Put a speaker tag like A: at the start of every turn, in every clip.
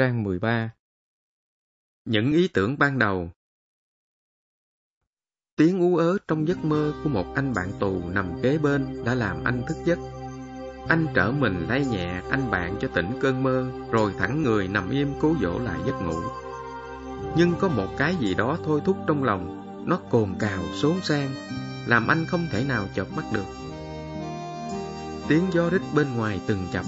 A: trang 13 Những ý tưởng ban đầu Tiếng ú ớ trong giấc mơ của một anh bạn tù nằm kế bên đã làm anh thức giấc. Anh trở mình lay nhẹ anh bạn cho tỉnh cơn mơ, rồi thẳng người nằm im cố dỗ lại giấc ngủ. Nhưng có một cái gì đó thôi thúc trong lòng, nó cồn cào xốn sang, làm anh không thể nào chợp mắt được. Tiếng gió rít bên ngoài từng chập,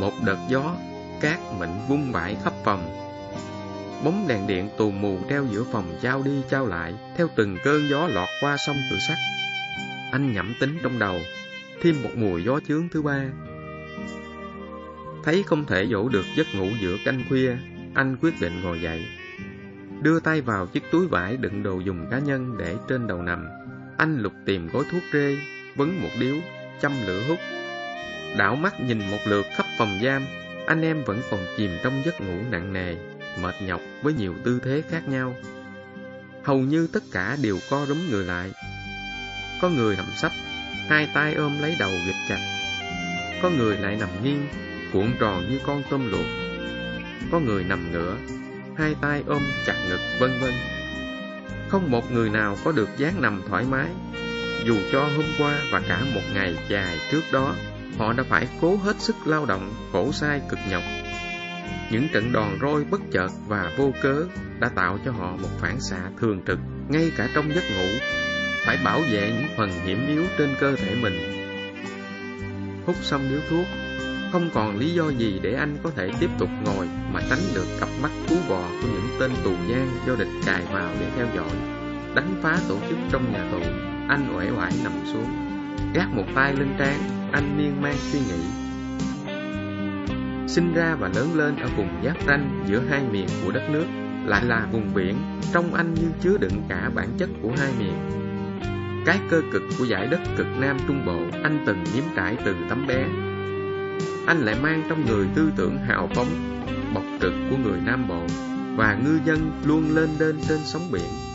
A: một đợt gió, cát mịn vung vãi khắp phòng, Bóng đèn điện tù mù treo giữa phòng trao đi trao lại, theo từng cơn gió lọt qua sông cửa sắt. Anh nhẩm tính trong đầu, thêm một mùi gió chướng thứ ba. Thấy không thể dỗ được giấc ngủ giữa canh khuya, anh quyết định ngồi dậy. Đưa tay vào chiếc túi vải đựng đồ dùng cá nhân để trên đầu nằm. Anh lục tìm gói thuốc rê, vấn một điếu, châm lửa hút. Đảo mắt nhìn một lượt khắp phòng giam, anh em vẫn còn chìm trong giấc ngủ nặng nề mệt nhọc với nhiều tư thế khác nhau. Hầu như tất cả đều co rúm người lại. Có người nằm sấp, hai tay ôm lấy đầu gịch chặt. Có người lại nằm nghiêng, cuộn tròn như con tôm luộc. Có người nằm ngửa, hai tay ôm chặt ngực vân vân. Không một người nào có được dáng nằm thoải mái, dù cho hôm qua và cả một ngày dài trước đó, họ đã phải cố hết sức lao động, khổ sai cực nhọc những trận đòn roi bất chợt và vô cớ đã tạo cho họ một phản xạ thường trực, ngay cả trong giấc ngủ, phải bảo vệ những phần hiểm yếu trên cơ thể mình. Hút xong điếu thuốc, không còn lý do gì để anh có thể tiếp tục ngồi mà tránh được cặp mắt cú bò của những tên tù gian do địch cài vào để theo dõi. Đánh phá tổ chức trong nhà tù, anh uể oải nằm xuống, gác một tay lên trán, anh miên man suy nghĩ sinh ra và lớn lên ở vùng giáp ranh giữa hai miền của đất nước, lại là vùng biển, trong anh như chứa đựng cả bản chất của hai miền. Cái cơ cực của giải đất cực Nam Trung Bộ anh từng nếm trải từ tấm bé. Anh lại mang trong người tư tưởng hào phóng, bộc trực của người Nam Bộ và ngư dân luôn lên đên trên sóng biển.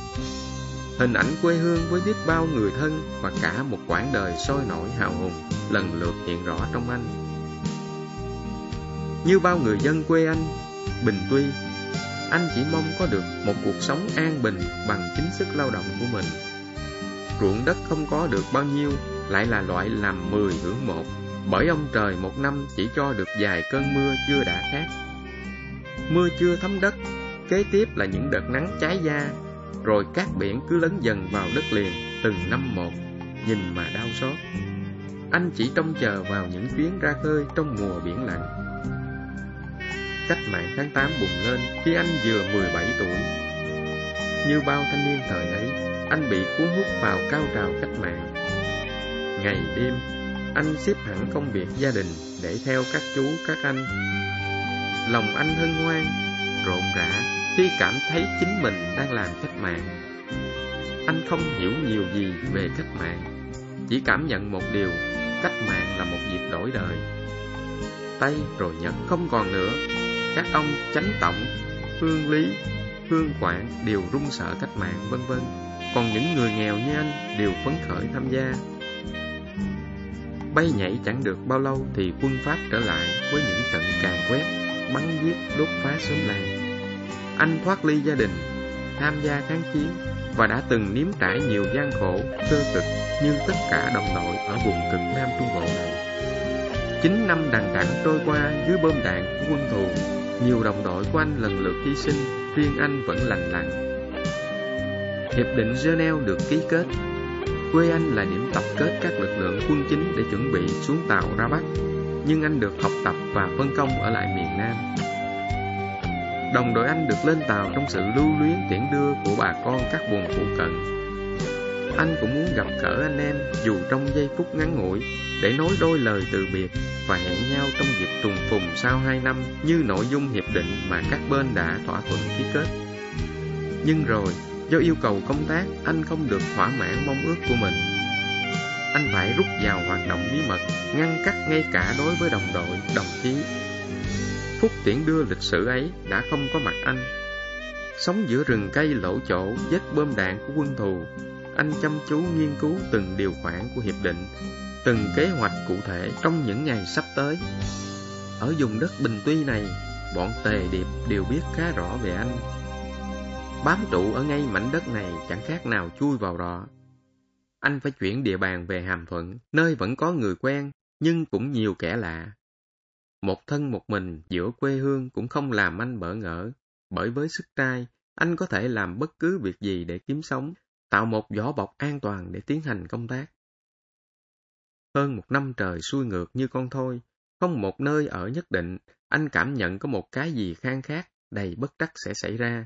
A: Hình ảnh quê hương với biết bao người thân và cả một quãng đời sôi nổi hào hùng lần lượt hiện rõ trong anh. Như bao người dân quê anh, Bình Tuy, anh chỉ mong có được một cuộc sống an bình bằng chính sức lao động của mình. Ruộng đất không có được bao nhiêu, lại là loại làm mười hưởng một, bởi ông trời một năm chỉ cho được vài cơn mưa chưa đã khác. Mưa chưa thấm đất, kế tiếp là những đợt nắng cháy da, rồi cát biển cứ lấn dần vào đất liền từng năm một, nhìn mà đau xót. Anh chỉ trông chờ vào những chuyến ra khơi trong mùa biển lặng cách mạng tháng 8 bùng lên khi anh vừa 17 tuổi. Như bao thanh niên thời ấy, anh bị cuốn hút vào cao trào cách mạng. Ngày đêm, anh xếp hẳn công việc gia đình để theo các chú, các anh. Lòng anh hân hoan, rộn rã khi cảm thấy chính mình đang làm cách mạng. Anh không hiểu nhiều gì về cách mạng, chỉ cảm nhận một điều, cách mạng là một dịp đổi đời. Tây rồi Nhật không còn nữa, các ông chánh tổng, hương lý, hương quản đều run sợ cách mạng vân vân. Còn những người nghèo như anh đều phấn khởi tham gia. Bay nhảy chẳng được bao lâu thì quân Pháp trở lại với những trận càn quét, bắn giết, đốt phá xóm làng. Anh thoát ly gia đình, tham gia kháng chiến và đã từng nếm trải nhiều gian khổ, cơ cực như tất cả đồng đội ở vùng cực Nam Trung Bộ này. Chín năm đằng đẵng trôi qua dưới bom đạn của quân thù nhiều đồng đội của anh lần lượt hy sinh, riêng anh vẫn lành lặn. Hiệp định Geneva được ký kết. Quê anh là điểm tập kết các lực lượng quân chính để chuẩn bị xuống tàu ra Bắc, nhưng anh được học tập và phân công ở lại miền Nam. Đồng đội anh được lên tàu trong sự lưu luyến tiễn đưa của bà con các vùng phụ cận anh cũng muốn gặp gỡ anh em dù trong giây phút ngắn ngủi để nói đôi lời từ biệt và hẹn nhau trong dịp trùng phùng sau hai năm như nội dung hiệp định mà các bên đã thỏa thuận ký kết. Nhưng rồi, do yêu cầu công tác, anh không được thỏa mãn mong ước của mình. Anh phải rút vào hoạt động bí mật, ngăn cắt ngay cả đối với đồng đội, đồng chí. Phút tiễn đưa lịch sử ấy đã không có mặt anh. Sống giữa rừng cây lỗ chỗ, vết bơm đạn của quân thù, anh chăm chú nghiên cứu từng điều khoản của hiệp định, từng kế hoạch cụ thể trong những ngày sắp tới. Ở vùng đất Bình Tuy này, bọn tề điệp đều biết khá rõ về anh. Bám trụ ở ngay mảnh đất này chẳng khác nào chui vào rọ. Anh phải chuyển địa bàn về Hàm Thuận, nơi vẫn có người quen, nhưng cũng nhiều kẻ lạ. Một thân một mình giữa quê hương cũng không làm anh bỡ ngỡ, bởi với sức trai, anh có thể làm bất cứ việc gì để kiếm sống, tạo một vỏ bọc an toàn để tiến hành công tác. Hơn một năm trời xuôi ngược như con thôi, không một nơi ở nhất định, anh cảm nhận có một cái gì khang khác, đầy bất trắc sẽ xảy ra.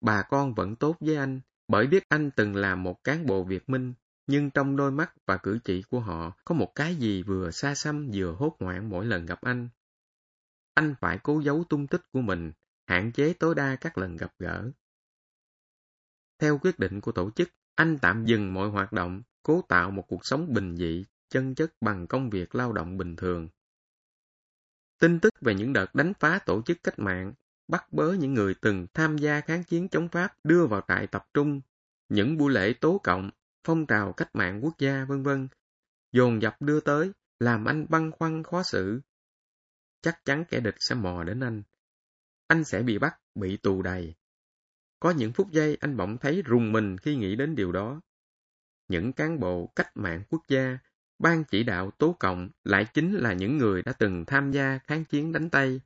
A: Bà con vẫn tốt với anh, bởi biết anh từng là một cán bộ Việt Minh, nhưng trong đôi mắt và cử chỉ của họ có một cái gì vừa xa xăm vừa hốt hoảng mỗi lần gặp anh. Anh phải cố giấu tung tích của mình, hạn chế tối đa các lần gặp gỡ. Theo quyết định của tổ chức, anh tạm dừng mọi hoạt động, cố tạo một cuộc sống bình dị, chân chất bằng công việc lao động bình thường. Tin tức về những đợt đánh phá tổ chức cách mạng, bắt bớ những người từng tham gia kháng chiến chống Pháp đưa vào trại tập trung, những buổi lễ tố cộng, phong trào cách mạng quốc gia vân vân dồn dập đưa tới, làm anh băn khoăn khó xử. Chắc chắn kẻ địch sẽ mò đến anh. Anh sẽ bị bắt, bị tù đầy. Có những phút giây anh bỗng thấy rùng mình khi nghĩ đến điều đó. Những cán bộ cách mạng quốc gia Ban chỉ đạo tố cộng lại chính là những người đã từng tham gia kháng chiến đánh Tây.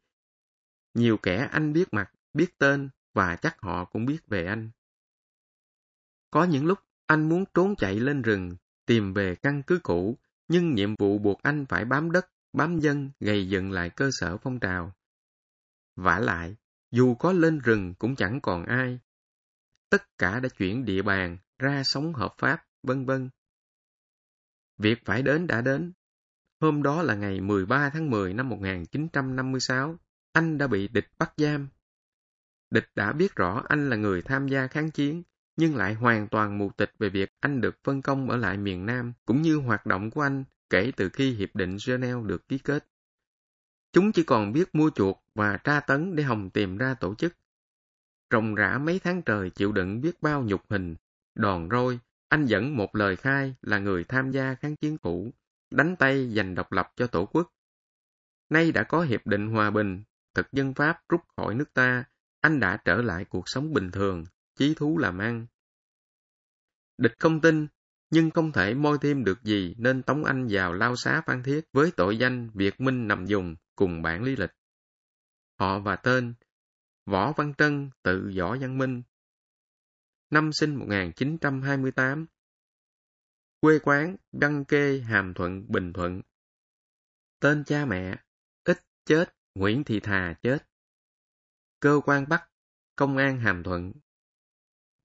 A: Nhiều kẻ anh biết mặt, biết tên và chắc họ cũng biết về anh. Có những lúc anh muốn trốn chạy lên rừng, tìm về căn cứ cũ, nhưng nhiệm vụ buộc anh phải bám đất, bám dân, gây dựng lại cơ sở phong trào. vả lại, dù có lên rừng cũng chẳng còn ai. Tất cả đã chuyển địa bàn, ra sống hợp pháp, vân vân. Việc phải đến đã đến. Hôm đó là ngày 13 tháng 10 năm 1956, anh đã bị địch bắt giam. Địch đã biết rõ anh là người tham gia kháng chiến, nhưng lại hoàn toàn mù tịch về việc anh được phân công ở lại miền Nam, cũng như hoạt động của anh kể từ khi Hiệp định Geneva được ký kết. Chúng chỉ còn biết mua chuột và tra tấn để Hồng tìm ra tổ chức. Rồng rã mấy tháng trời chịu đựng biết bao nhục hình, đòn roi, anh dẫn một lời khai là người tham gia kháng chiến cũ, đánh tay giành độc lập cho tổ quốc. Nay đã có hiệp định hòa bình, thực dân Pháp rút khỏi nước ta, anh đã trở lại cuộc sống bình thường, chí thú làm ăn. Địch không tin, nhưng không thể moi thêm được gì nên tống anh vào lao xá phan thiết với tội danh Việt Minh nằm dùng cùng bản lý lịch. Họ và tên Võ Văn Trân tự Võ Văn Minh năm sinh 1928. Quê quán đăng Kê, Hàm Thuận, Bình Thuận. Tên cha mẹ, ít chết, Nguyễn Thị Thà chết. Cơ quan Bắc, Công an Hàm Thuận.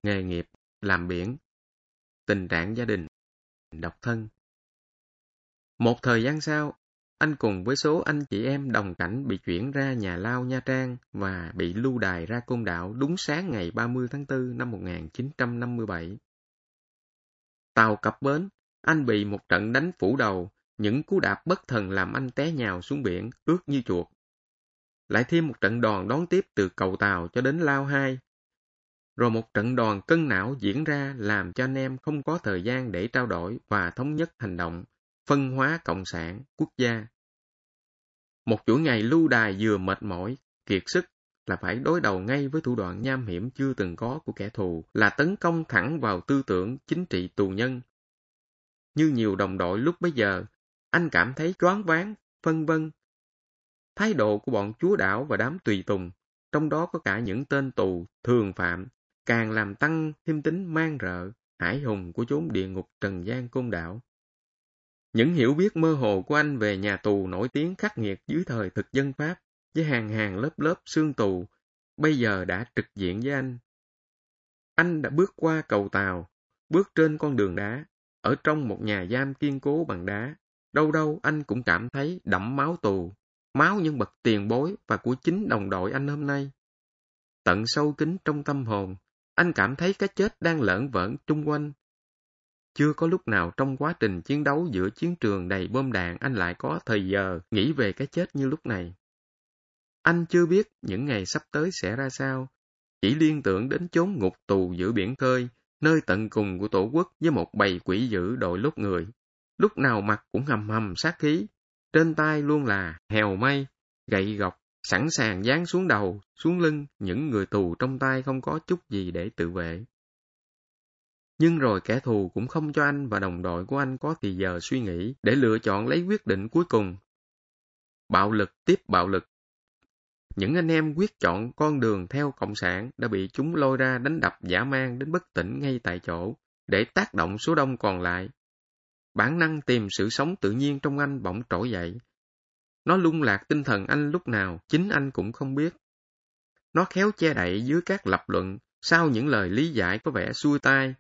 A: Nghề nghiệp, làm biển. Tình trạng gia đình, độc thân. Một thời gian sau, anh cùng với số anh chị em đồng cảnh bị chuyển ra nhà lao Nha Trang và bị lưu đài ra côn đảo đúng sáng ngày 30 tháng 4 năm 1957. Tàu cập bến, anh bị một trận đánh phủ đầu, những cú đạp bất thần làm anh té nhào xuống biển, ướt như chuột. Lại thêm một trận đòn đón tiếp từ cầu tàu cho đến lao hai. Rồi một trận đòn cân não diễn ra làm cho anh em không có thời gian để trao đổi và thống nhất hành động phân hóa cộng sản, quốc gia. Một chuỗi ngày lưu đài vừa mệt mỏi, kiệt sức là phải đối đầu ngay với thủ đoạn nham hiểm chưa từng có của kẻ thù là tấn công thẳng vào tư tưởng chính trị tù nhân. Như nhiều đồng đội lúc bấy giờ, anh cảm thấy choáng váng, phân vân. Thái độ của bọn chúa đảo và đám tùy tùng, trong đó có cả những tên tù, thường phạm, càng làm tăng thêm tính mang rợ, hải hùng của chốn địa ngục trần gian côn đảo. Những hiểu biết mơ hồ của anh về nhà tù nổi tiếng khắc nghiệt dưới thời thực dân Pháp, với hàng hàng lớp lớp xương tù, bây giờ đã trực diện với anh. Anh đã bước qua cầu tàu, bước trên con đường đá, ở trong một nhà giam kiên cố bằng đá. Đâu đâu anh cũng cảm thấy đẫm máu tù, máu những bậc tiền bối và của chính đồng đội anh hôm nay. Tận sâu kín trong tâm hồn, anh cảm thấy cái chết đang lởn vởn chung quanh, chưa có lúc nào trong quá trình chiến đấu giữa chiến trường đầy bom đạn anh lại có thời giờ nghĩ về cái chết như lúc này. Anh chưa biết những ngày sắp tới sẽ ra sao, chỉ liên tưởng đến chốn ngục tù giữa biển khơi, nơi tận cùng của tổ quốc với một bầy quỷ dữ đội lốt người. Lúc nào mặt cũng hầm hầm sát khí, trên tay luôn là hèo may, gậy gọc, sẵn sàng giáng xuống đầu, xuống lưng những người tù trong tay không có chút gì để tự vệ. Nhưng rồi kẻ thù cũng không cho anh và đồng đội của anh có thì giờ suy nghĩ để lựa chọn lấy quyết định cuối cùng. Bạo lực tiếp bạo lực. Những anh em quyết chọn con đường theo Cộng sản đã bị chúng lôi ra đánh đập giả mang đến bất tỉnh ngay tại chỗ để tác động số đông còn lại. Bản năng tìm sự sống tự nhiên trong anh bỗng trỗi dậy. Nó lung lạc tinh thần anh lúc nào, chính anh cũng không biết. Nó khéo che đậy dưới các lập luận, sau những lời lý giải có vẻ xuôi tai,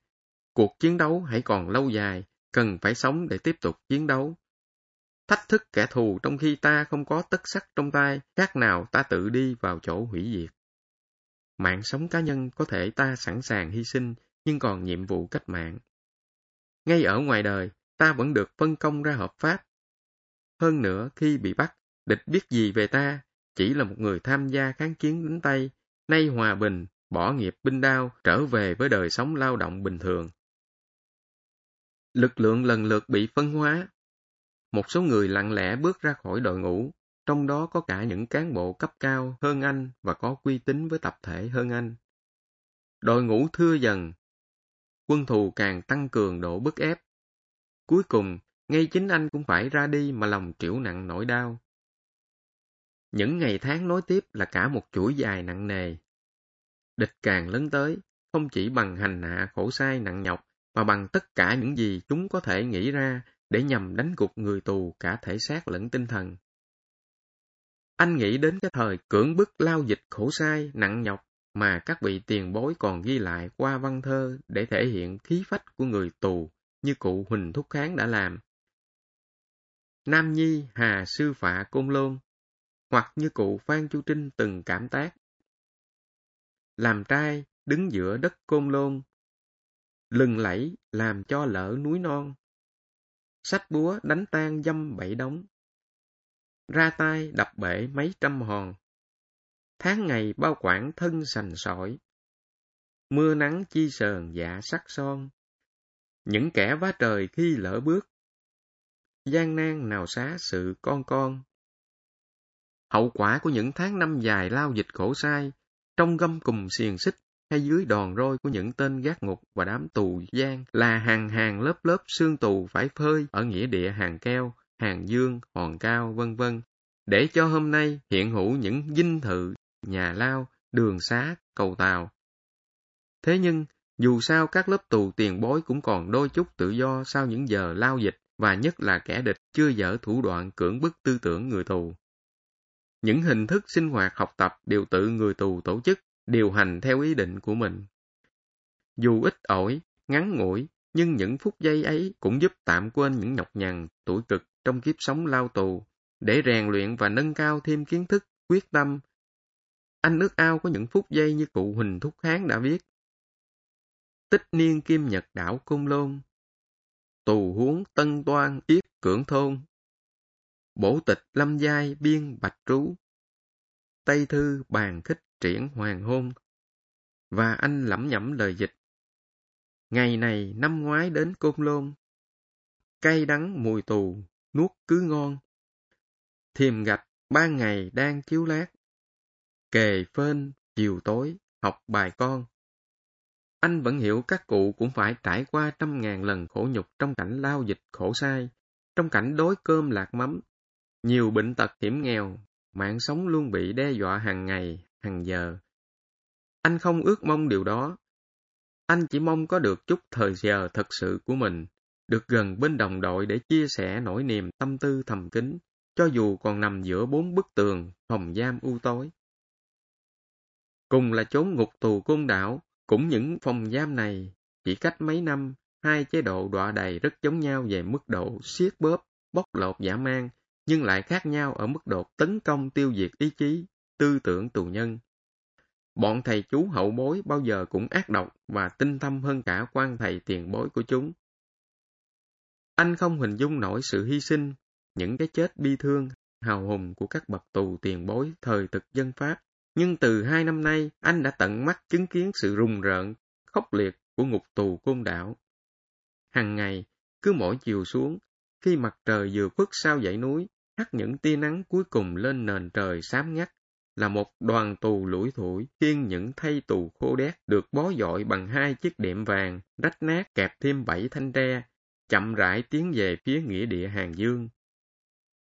A: Cuộc chiến đấu hãy còn lâu dài, cần phải sống để tiếp tục chiến đấu. Thách thức kẻ thù trong khi ta không có tất sắc trong tay, khác nào ta tự đi vào chỗ hủy diệt. Mạng sống cá nhân có thể ta sẵn sàng hy sinh, nhưng còn nhiệm vụ cách mạng. Ngay ở ngoài đời, ta vẫn được phân công ra hợp pháp. Hơn nữa, khi bị bắt, địch biết gì về ta, chỉ là một người tham gia kháng chiến đánh Tây, nay hòa bình, bỏ nghiệp binh đao, trở về với đời sống lao động bình thường. Lực lượng lần lượt bị phân hóa. Một số người lặng lẽ bước ra khỏi đội ngũ, trong đó có cả những cán bộ cấp cao hơn anh và có uy tín với tập thể hơn anh. Đội ngũ thưa dần, quân thù càng tăng cường độ bức ép. Cuối cùng, ngay chính anh cũng phải ra đi mà lòng chịu nặng nỗi đau. Những ngày tháng nối tiếp là cả một chuỗi dài nặng nề. Địch càng lớn tới, không chỉ bằng hành hạ khổ sai nặng nhọc, mà bằng tất cả những gì chúng có thể nghĩ ra để nhằm đánh gục người tù cả thể xác lẫn tinh thần. Anh nghĩ đến cái thời cưỡng bức lao dịch khổ sai, nặng nhọc mà các vị tiền bối còn ghi lại qua văn thơ để thể hiện khí phách của người tù như cụ Huỳnh Thúc Kháng đã làm. Nam Nhi Hà Sư Phạ Côn Lôn hoặc như cụ Phan Chu Trinh từng cảm tác. Làm trai, đứng giữa đất Côn Lôn, lừng lẫy làm cho lỡ núi non. Sách búa đánh tan dâm bảy đống. Ra tay đập bể mấy trăm hòn. Tháng ngày bao quản thân sành sỏi. Mưa nắng chi sờn dạ sắc son. Những kẻ vá trời khi lỡ bước gian nan nào xá sự con con. Hậu quả của những tháng năm dài lao dịch khổ sai, trong gâm cùng xiềng xích, hay dưới đòn roi của những tên gác ngục và đám tù gian là hàng hàng lớp lớp xương tù phải phơi ở nghĩa địa hàng keo, hàng dương, hòn cao, vân vân, để cho hôm nay hiện hữu những dinh thự, nhà lao, đường xá, cầu tàu. Thế nhưng, dù sao các lớp tù tiền bối cũng còn đôi chút tự do sau những giờ lao dịch và nhất là kẻ địch chưa dở thủ đoạn cưỡng bức tư tưởng người tù. Những hình thức sinh hoạt học tập đều tự người tù tổ chức điều hành theo ý định của mình. Dù ít ỏi, ngắn ngủi, nhưng những phút giây ấy cũng giúp tạm quên những nhọc nhằn, tuổi cực trong kiếp sống lao tù, để rèn luyện và nâng cao thêm kiến thức, quyết tâm. Anh ước ao có những phút giây như cụ Huỳnh Thúc Kháng đã viết. Tích niên kim nhật đảo Côn Lôn Tù huống Tân Toan Yết Cưỡng Thôn Bổ tịch Lâm Giai Biên Bạch Trú Tây Thư Bàn Khích triển hoàng hôn. Và anh lẩm nhẩm lời dịch. Ngày này năm ngoái đến Côn Lôn. Cay đắng mùi tù, nuốt cứ ngon. Thiềm gạch ban ngày đang chiếu lát. Kề phên, chiều tối, học bài con. Anh vẫn hiểu các cụ cũng phải trải qua trăm ngàn lần khổ nhục trong cảnh lao dịch khổ sai, trong cảnh đói cơm lạc mắm. Nhiều bệnh tật hiểm nghèo, mạng sống luôn bị đe dọa hàng ngày, hàng giờ. Anh không ước mong điều đó. Anh chỉ mong có được chút thời giờ thật sự của mình, được gần bên đồng đội để chia sẻ nỗi niềm tâm tư thầm kín, cho dù còn nằm giữa bốn bức tường, phòng giam u tối. Cùng là chốn ngục tù côn đảo, cũng những phòng giam này, chỉ cách mấy năm, hai chế độ đọa đầy rất giống nhau về mức độ siết bóp, bóc lột giả man nhưng lại khác nhau ở mức độ tấn công tiêu diệt ý chí, tư tưởng tù nhân. Bọn thầy chú hậu bối bao giờ cũng ác độc và tinh thâm hơn cả quan thầy tiền bối của chúng. Anh không hình dung nổi sự hy sinh, những cái chết bi thương, hào hùng của các bậc tù tiền bối thời thực dân Pháp. Nhưng từ hai năm nay, anh đã tận mắt chứng kiến sự rùng rợn, khốc liệt của ngục tù côn đảo. Hằng ngày, cứ mỗi chiều xuống, khi mặt trời vừa khuất sau dãy núi, hắt những tia nắng cuối cùng lên nền trời xám ngắt, là một đoàn tù lủi thủi khiêng những thay tù khô đét được bó dội bằng hai chiếc đệm vàng, rách nát kẹp thêm bảy thanh tre, chậm rãi tiến về phía nghĩa địa Hàng Dương.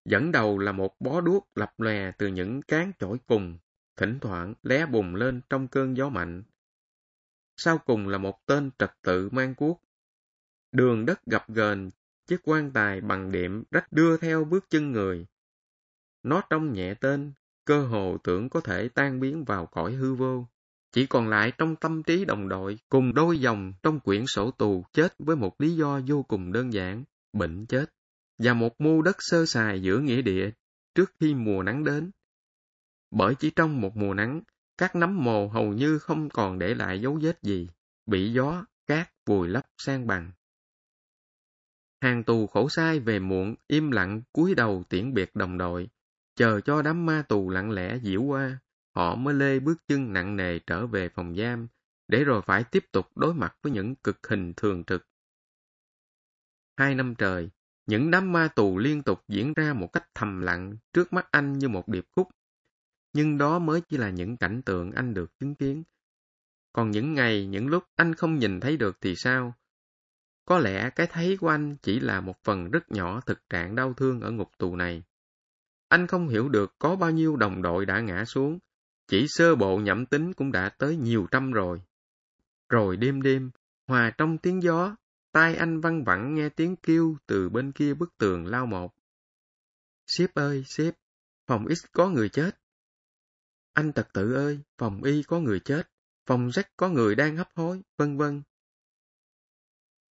A: Dẫn đầu là một bó đuốc lập lòe từ những cán chổi cùng, thỉnh thoảng lé bùng lên trong cơn gió mạnh. Sau cùng là một tên trật tự mang cuốc. Đường đất gập ghềnh, chiếc quan tài bằng điểm rách đưa theo bước chân người. Nó trông nhẹ tên, cơ hồ tưởng có thể tan biến vào cõi hư vô. Chỉ còn lại trong tâm trí đồng đội cùng đôi dòng trong quyển sổ tù chết với một lý do vô cùng đơn giản, bệnh chết, và một mô đất sơ sài giữa nghĩa địa trước khi mùa nắng đến. Bởi chỉ trong một mùa nắng, các nấm mồ hầu như không còn để lại dấu vết gì, bị gió, cát vùi lấp sang bằng. Hàng tù khổ sai về muộn, im lặng cúi đầu tiễn biệt đồng đội, chờ cho đám ma tù lặng lẽ diễu qua, họ mới lê bước chân nặng nề trở về phòng giam, để rồi phải tiếp tục đối mặt với những cực hình thường trực. Hai năm trời, những đám ma tù liên tục diễn ra một cách thầm lặng trước mắt anh như một điệp khúc. Nhưng đó mới chỉ là những cảnh tượng anh được chứng kiến. Còn những ngày, những lúc anh không nhìn thấy được thì sao? Có lẽ cái thấy của anh chỉ là một phần rất nhỏ thực trạng đau thương ở ngục tù này. Anh không hiểu được có bao nhiêu đồng đội đã ngã xuống, chỉ sơ bộ nhẩm tính cũng đã tới nhiều trăm rồi. Rồi đêm đêm, hòa trong tiếng gió, tai anh văng vẳng nghe tiếng kêu từ bên kia bức tường lao một. Sếp ơi, sếp, phòng X có người chết. Anh tật tự ơi, phòng Y có người chết, phòng rách có người đang hấp hối, vân vân.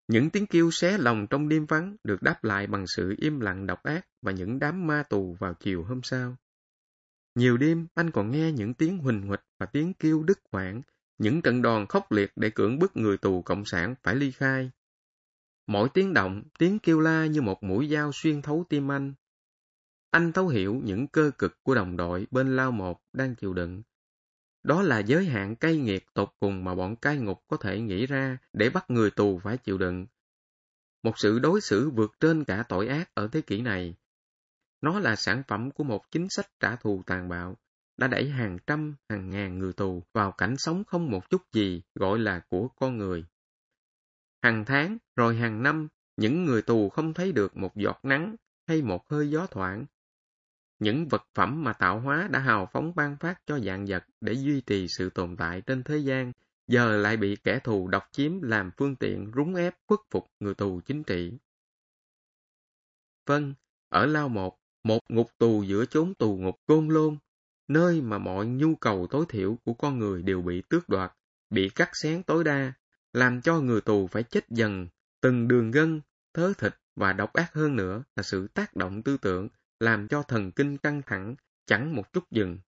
A: Những tiếng kêu xé lòng trong đêm vắng được đáp lại bằng sự im lặng độc ác và những đám ma tù vào chiều hôm sau. Nhiều đêm anh còn nghe những tiếng huỳnh huỵch và tiếng kêu đứt quãng, những trận đòn khốc liệt để cưỡng bức người tù cộng sản phải ly khai. Mỗi tiếng động, tiếng kêu la như một mũi dao xuyên thấu tim anh. Anh thấu hiểu những cơ cực của đồng đội bên lao một đang chịu đựng. Đó là giới hạn cay nghiệt tột cùng mà bọn cai ngục có thể nghĩ ra để bắt người tù phải chịu đựng. Một sự đối xử vượt trên cả tội ác ở thế kỷ này. Nó là sản phẩm của một chính sách trả thù tàn bạo, đã đẩy hàng trăm, hàng ngàn người tù vào cảnh sống không một chút gì gọi là của con người. Hàng tháng, rồi hàng năm, những người tù không thấy được một giọt nắng hay một hơi gió thoảng. Những vật phẩm mà tạo hóa đã hào phóng ban phát cho dạng vật để duy trì sự tồn tại trên thế gian, giờ lại bị kẻ thù độc chiếm làm phương tiện rúng ép khuất phục người tù chính trị. Vâng, ở Lao Một, một ngục tù giữa chốn tù ngục côn lôn, nơi mà mọi nhu cầu tối thiểu của con người đều bị tước đoạt, bị cắt xén tối đa, làm cho người tù phải chết dần, từng đường gân, thớ thịt và độc ác hơn nữa là sự tác động tư tưởng, làm cho thần kinh căng thẳng, chẳng một chút dừng.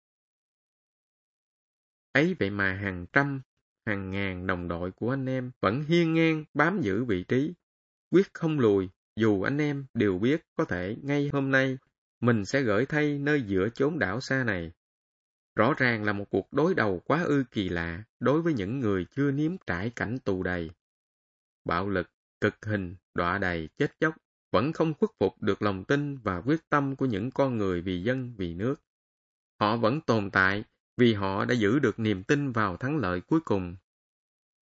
A: Ấy vậy mà hàng trăm, hàng ngàn đồng đội của anh em vẫn hiên ngang bám giữ vị trí, quyết không lùi, dù anh em đều biết có thể ngay hôm nay mình sẽ gửi thay nơi giữa chốn đảo xa này. Rõ ràng là một cuộc đối đầu quá ư kỳ lạ đối với những người chưa nếm trải cảnh tù đầy. Bạo lực, cực hình, đọa đầy, chết chóc vẫn không khuất phục được lòng tin và quyết tâm của những con người vì dân, vì nước. Họ vẫn tồn tại vì họ đã giữ được niềm tin vào thắng lợi cuối cùng.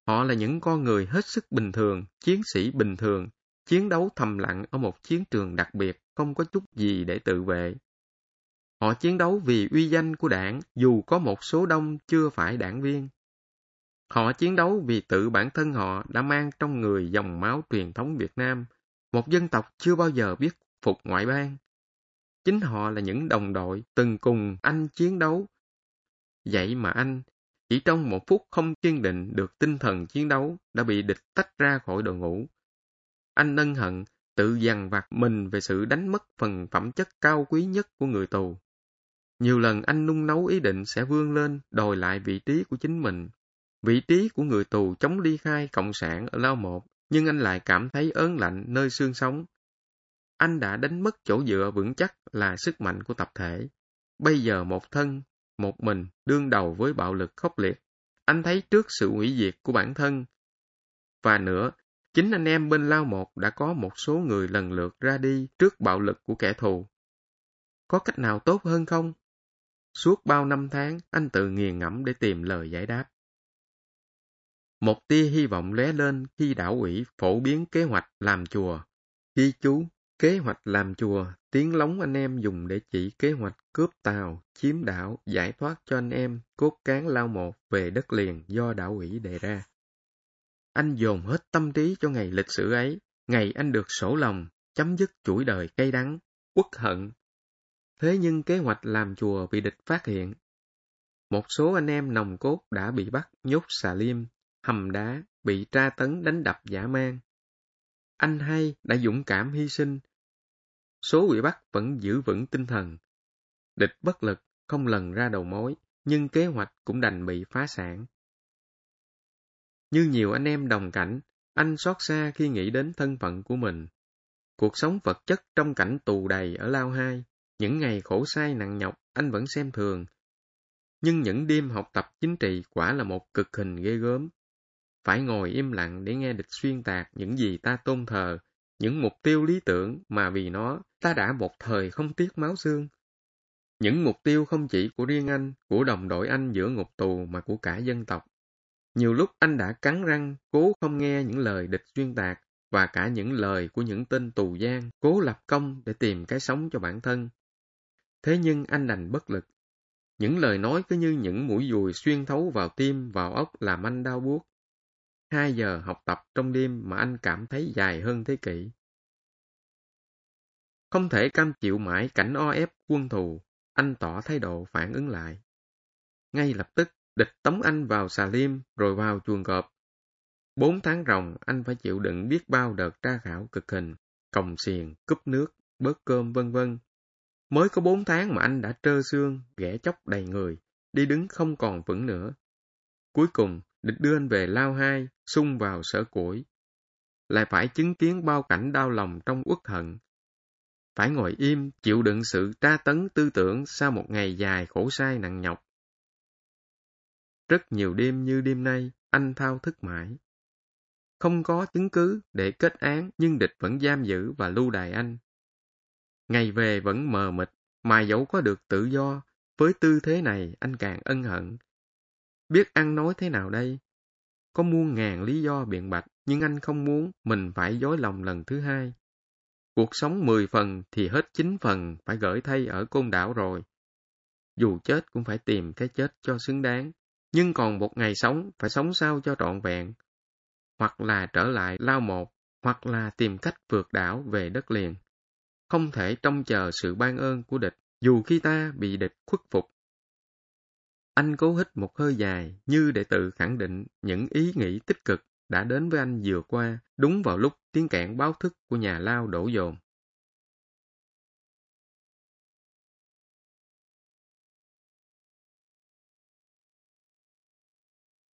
A: Họ là những con người hết sức bình thường, chiến sĩ bình thường, chiến đấu thầm lặng ở một chiến trường đặc biệt, không có chút gì để tự vệ. Họ chiến đấu vì uy danh của đảng, dù có một số đông chưa phải đảng viên. Họ chiến đấu vì tự bản thân họ đã mang trong người dòng máu truyền thống Việt Nam, một dân tộc chưa bao giờ biết phục ngoại bang. Chính họ là những đồng đội từng cùng anh chiến đấu. Vậy mà anh, chỉ trong một phút không kiên định được tinh thần chiến đấu đã bị địch tách ra khỏi đội ngũ. Anh ân hận, tự dằn vặt mình về sự đánh mất phần phẩm chất cao quý nhất của người tù. Nhiều lần anh nung nấu ý định sẽ vươn lên đòi lại vị trí của chính mình. Vị trí của người tù chống ly khai cộng sản ở Lao Một, nhưng anh lại cảm thấy ớn lạnh nơi xương sống. Anh đã đánh mất chỗ dựa vững chắc là sức mạnh của tập thể. Bây giờ một thân, một mình, đương đầu với bạo lực khốc liệt. Anh thấy trước sự hủy diệt của bản thân. Và nữa, chính anh em bên Lao Một đã có một số người lần lượt ra đi trước bạo lực của kẻ thù. Có cách nào tốt hơn không? Suốt bao năm tháng, anh tự nghiền ngẫm để tìm lời giải đáp. Một tia hy vọng lóe lên khi đảo ủy phổ biến kế hoạch làm chùa. Ghi chú, kế hoạch làm chùa, tiếng lóng anh em dùng để chỉ kế hoạch cướp tàu, chiếm đảo, giải thoát cho anh em cốt cán lao một về đất liền do đảo ủy đề ra. Anh dồn hết tâm trí cho ngày lịch sử ấy, ngày anh được sổ lòng, chấm dứt chuỗi đời cay đắng, uất hận. Thế nhưng kế hoạch làm chùa bị địch phát hiện. Một số anh em nòng cốt đã bị bắt nhốt xà liêm, hầm đá, bị tra tấn đánh đập dã man Anh hay đã dũng cảm hy sinh. Số bị bắt vẫn giữ vững tinh thần. Địch bất lực, không lần ra đầu mối, nhưng kế hoạch cũng đành bị phá sản. Như nhiều anh em đồng cảnh, anh xót xa khi nghĩ đến thân phận của mình. Cuộc sống vật chất trong cảnh tù đầy ở Lao Hai, những ngày khổ sai nặng nhọc anh vẫn xem thường. Nhưng những đêm học tập chính trị quả là một cực hình ghê gớm. Phải ngồi im lặng để nghe địch xuyên tạc những gì ta tôn thờ, những mục tiêu lý tưởng mà vì nó ta đã một thời không tiếc máu xương. Những mục tiêu không chỉ của riêng anh, của đồng đội anh giữa ngục tù mà của cả dân tộc. Nhiều lúc anh đã cắn răng, cố không nghe những lời địch xuyên tạc và cả những lời của những tên tù giam cố lập công để tìm cái sống cho bản thân. Thế nhưng anh đành bất lực. Những lời nói cứ như những mũi dùi xuyên thấu vào tim, vào ốc làm anh đau buốt. Hai giờ học tập trong đêm mà anh cảm thấy dài hơn thế kỷ. Không thể cam chịu mãi cảnh o ép quân thù, anh tỏ thái độ phản ứng lại. Ngay lập tức, Địch tống anh vào xà liêm, rồi vào chuồng cọp. Bốn tháng ròng, anh phải chịu đựng biết bao đợt tra khảo cực hình, còng xiềng, cúp nước, bớt cơm vân vân. Mới có bốn tháng mà anh đã trơ xương, ghẻ chóc đầy người, đi đứng không còn vững nữa. Cuối cùng, địch đưa anh về lao hai, xung vào sở củi. Lại phải chứng kiến bao cảnh đau lòng trong uất hận. Phải ngồi im, chịu đựng sự tra tấn tư tưởng sau một ngày dài khổ sai nặng nhọc. Rất nhiều đêm như đêm nay, anh thao thức mãi. Không có chứng cứ để kết án nhưng địch vẫn giam giữ và lưu đày anh. Ngày về vẫn mờ mịt, mà dẫu có được tự do, với tư thế này anh càng ân hận. Biết ăn nói thế nào đây? Có muôn ngàn lý do biện bạch, nhưng anh không muốn mình phải dối lòng lần thứ hai. Cuộc sống mười phần thì hết chín phần phải gửi thay ở côn đảo rồi. Dù chết cũng phải tìm cái chết cho xứng đáng nhưng còn một ngày sống phải sống sao cho trọn vẹn. Hoặc là trở lại lao một, hoặc là tìm cách vượt đảo về đất liền. Không thể trông chờ sự ban ơn của địch, dù khi ta bị địch khuất phục. Anh cố hít một hơi dài như để tự khẳng định những ý nghĩ tích cực đã đến với anh vừa qua, đúng vào lúc tiếng kẹn báo thức của nhà lao đổ dồn.